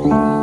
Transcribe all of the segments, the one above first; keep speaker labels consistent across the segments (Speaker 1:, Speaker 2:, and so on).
Speaker 1: Oh.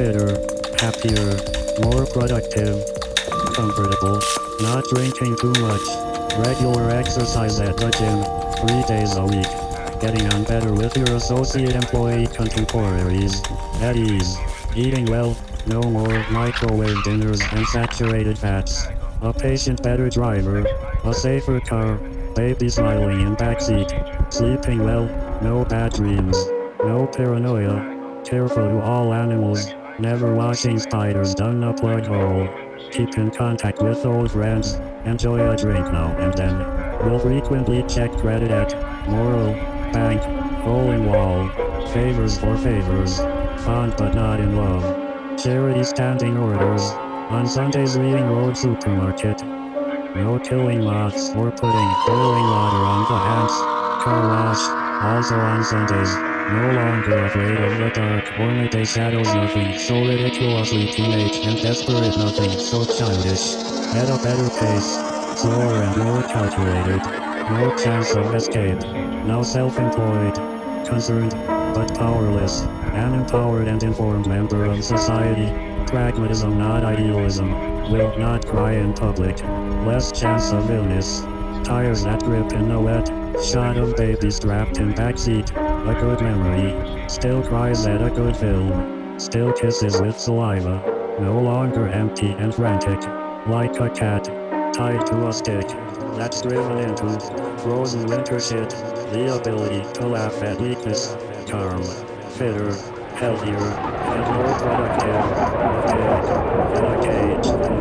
Speaker 2: Fitter, happier, more productive, comfortable, not drinking too much, regular exercise at the gym, three days a week, getting on better with your associate employee contemporaries, at ease, eating well, no more microwave dinners and saturated fats, a patient better driver, a safer car, baby smiling in backseat, sleeping well, no bad dreams, no paranoia, careful to all animals, never washing spiders down a plug hole. Keep in contact with old friends, enjoy a drink now and then. Will frequently check credit at Moral, Bank, Hole in Wall, Favors for Favors, Fond but not in love. Charity standing orders, on Sundays reading Road Supermarket. No killing moths or putting boiling water on the hands. Car wash, also on Sundays. No longer afraid of the dark or midday shadows nothing so ridiculously teenage and desperate nothing so childish. At a better pace, slower and more calculated. No chance of escape. Now self-employed, concerned, but powerless. An empowered and informed member of society. Pragmatism not idealism. Will not cry in public. Less chance of illness. Tires that grip in the wet. Shot of baby strapped in backseat. A good memory. Still cries at a good film. Still kisses with saliva. No longer empty and frantic. Like a cat. Tied to a stick. That's driven into frozen winter shit. The ability to laugh at weakness. Calm. Fitter. Healthier. And more productive. A pig. In a cage.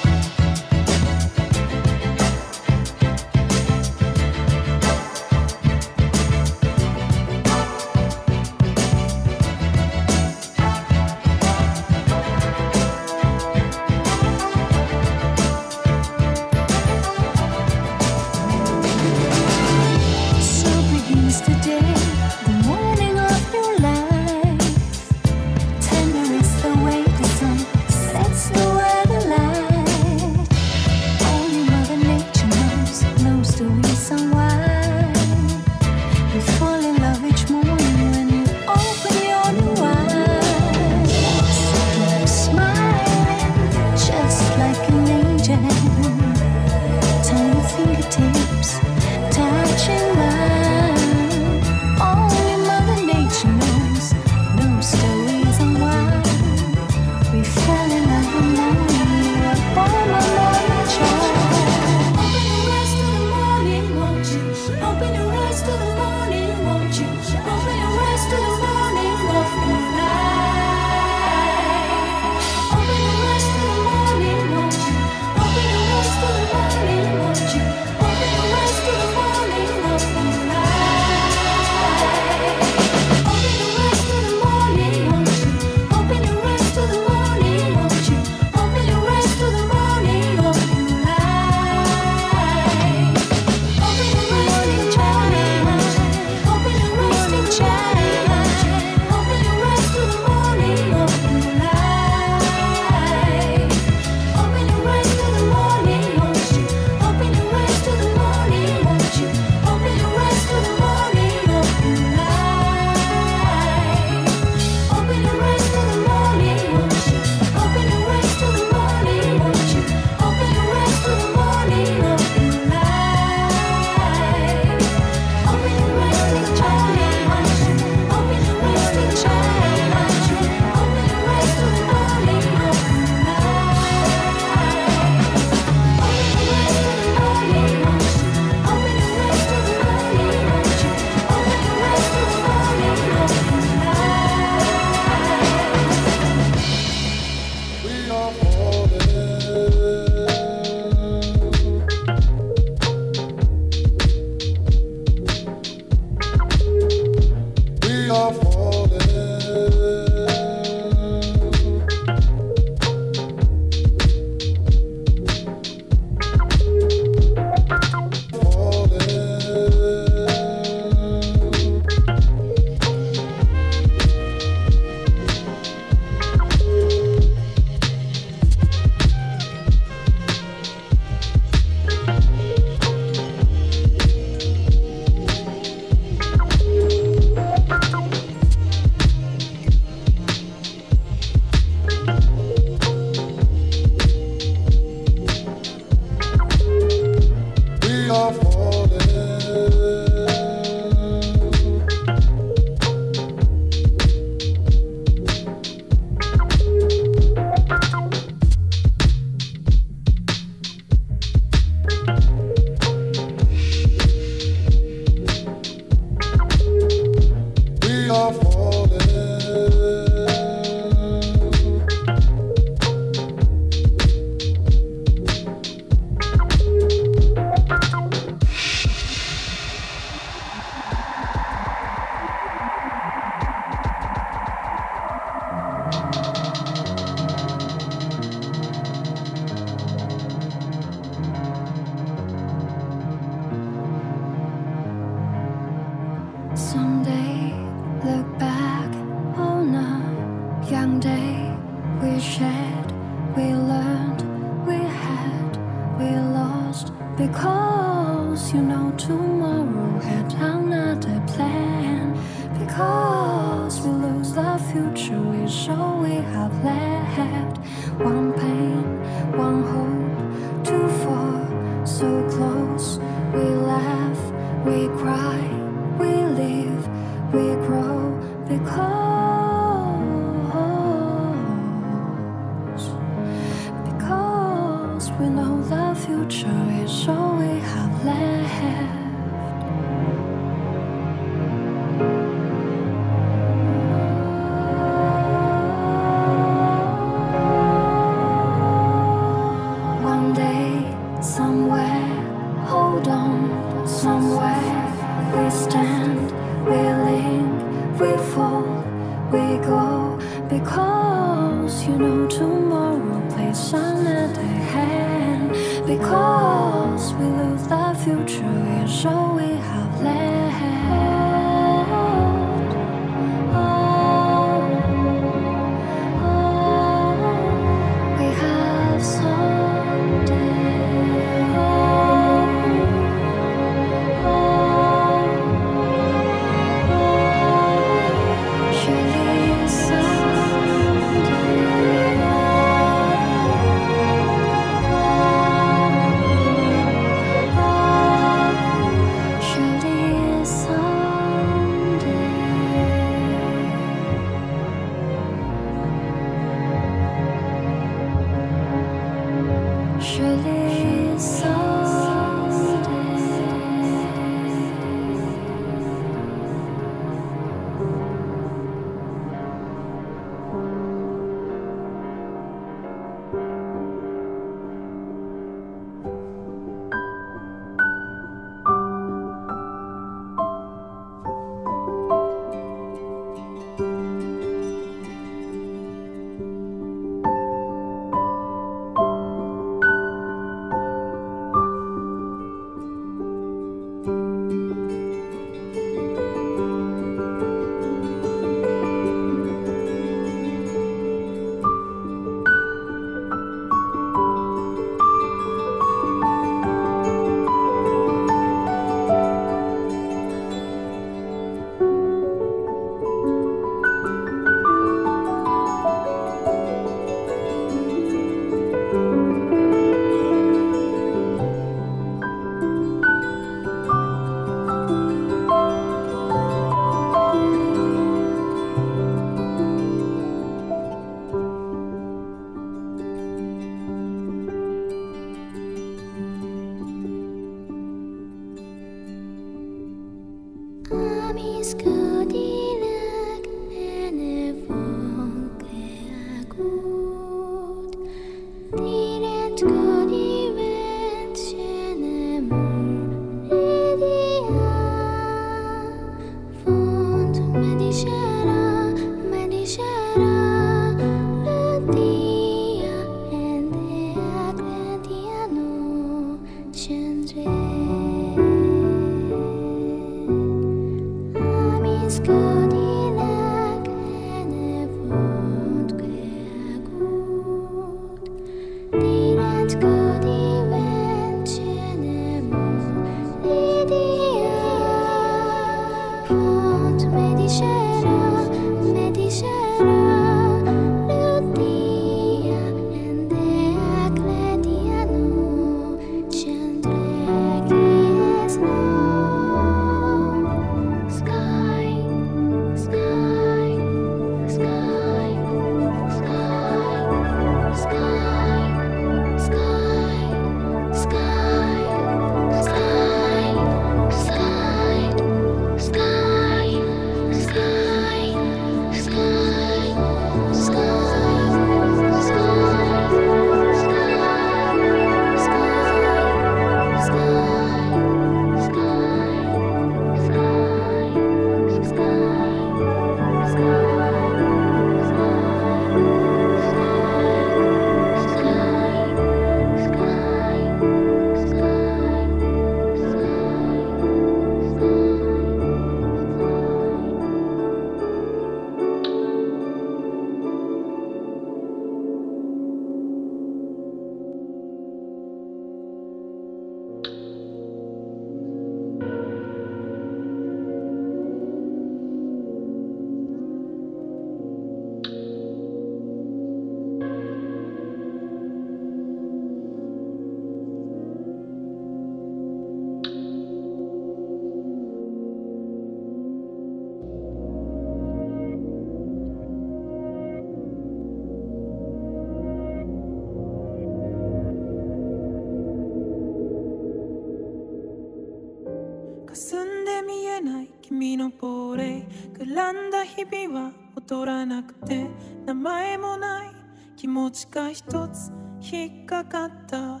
Speaker 3: 選んだ日々は劣らなくて名前もない気持ちが一つ引っかかった。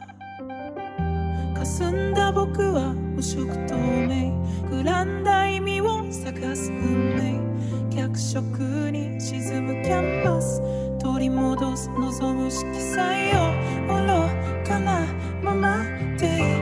Speaker 3: 霞んだ僕は無色透明。膨らんだ意味を探す運命。脚色に沈むキャンバス。取り戻す望む色彩を愚かなままで。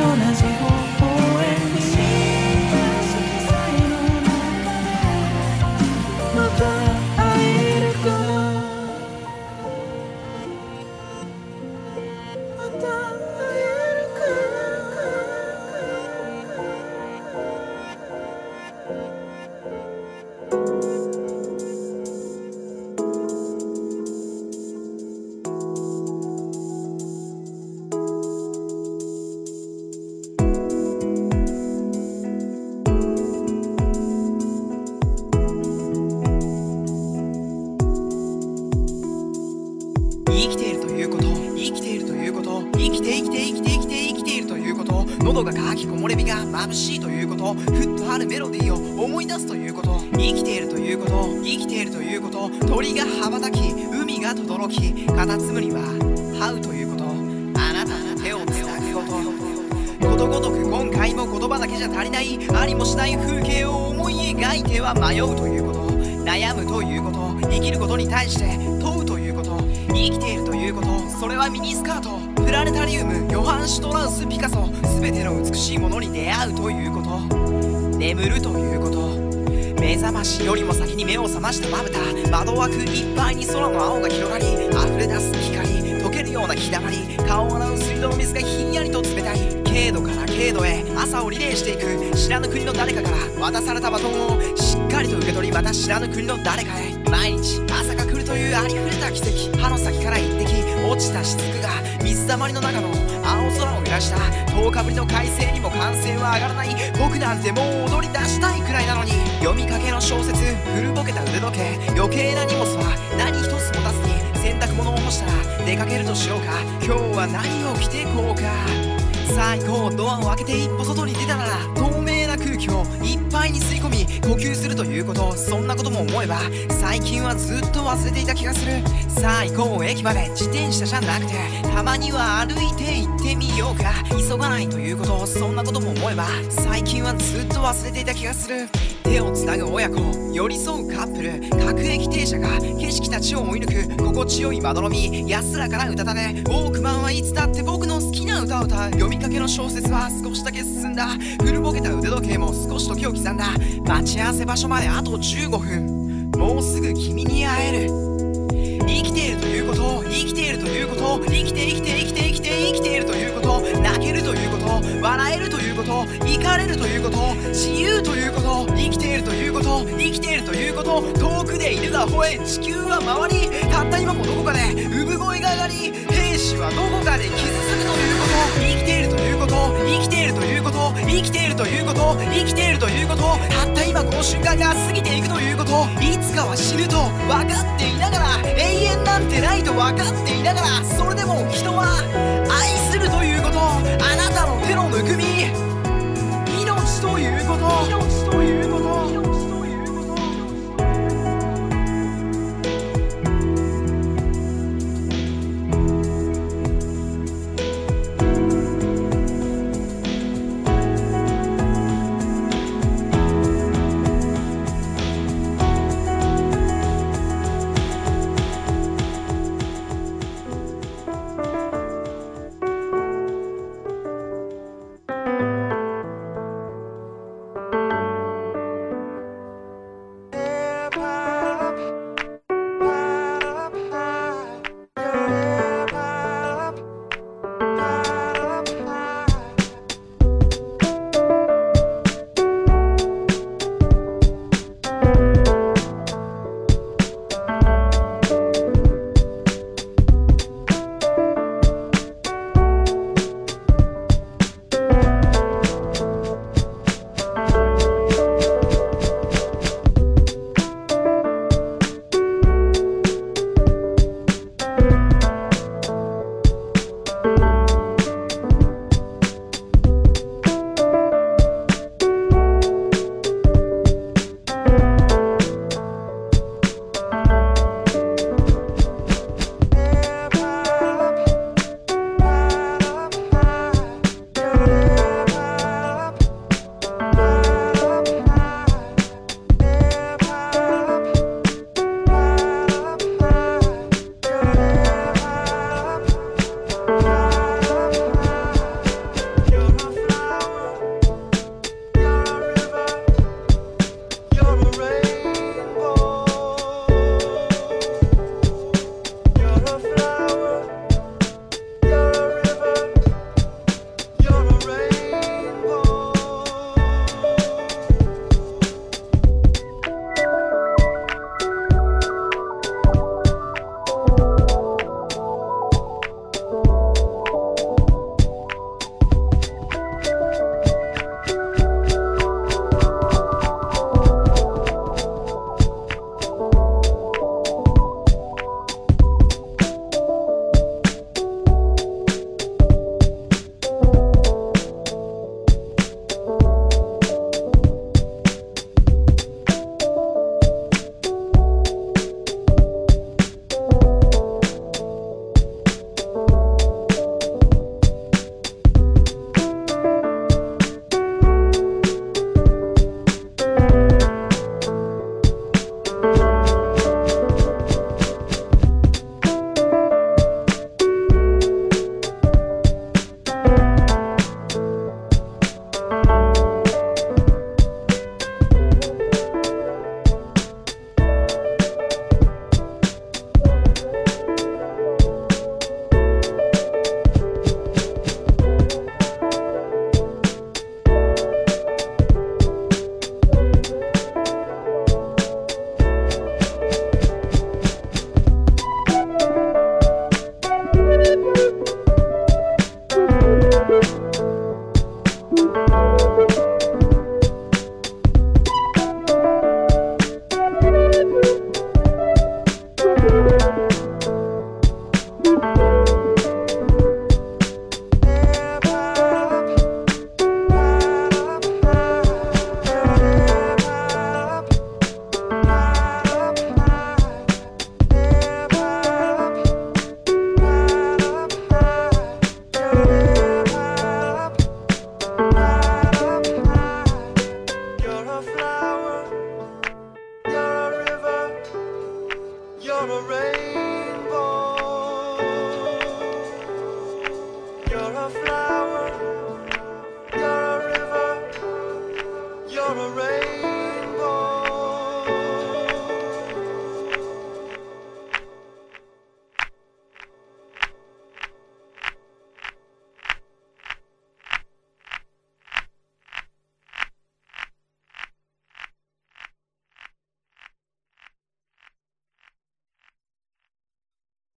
Speaker 4: on a 渡されたバトンをしっかりと受け取りまた知らぬ国の誰かへ。毎日朝が来るというありふれた奇跡。歯の先から一滴落ちた雫が水たまりの中の青空を揺らした。10日ぶりの快晴にも歓声は上がらない僕なんてもう踊り出したいくらいなのに。読みかけの小説古ぼけた腕時計。余計な荷物は何一つ持たずに洗濯物を干したら出かけるとしようか。今日は何を着ていこうか。最高ドアを開けて一歩外に出たなら透明な空気をいに吸い込み呼吸するということそんなことも思えば最近はずっと忘れていた気がする。さあ行こう駅まで自転車じゃなくてたまには歩いて行ってみようか。急がないということそんなことも思えば最近はずっと忘れていた気がする。手をつなぐ親子。寄り添うカップル。各駅停車が景色たちを追い抜く心地よいまどろみ。安らかな歌だねウォークマンはいつだって僕の好きな歌を歌う。読みかけの小説は少しだけ進んだ。古ぼけた腕時計も少し時を刻んだ。待ち合わせ場所まであと15分。もうすぐ君に会える。生きているということ生きているということ生きて生きて生きて生きて生きているということ泣けるということ笑えるということ怒れるということ自由ということ生きているということ生きているということで犬が吠え地球は回りたった今もどこかで産声が上がり兵士はどこかで傷つくということ生きているということ。生きているということ。生きているということ。生きているということ。たった今この瞬間が過ぎていくということ。いつかは死ぬと。分かっていながら永遠なんてないと分かっていながらそれでも人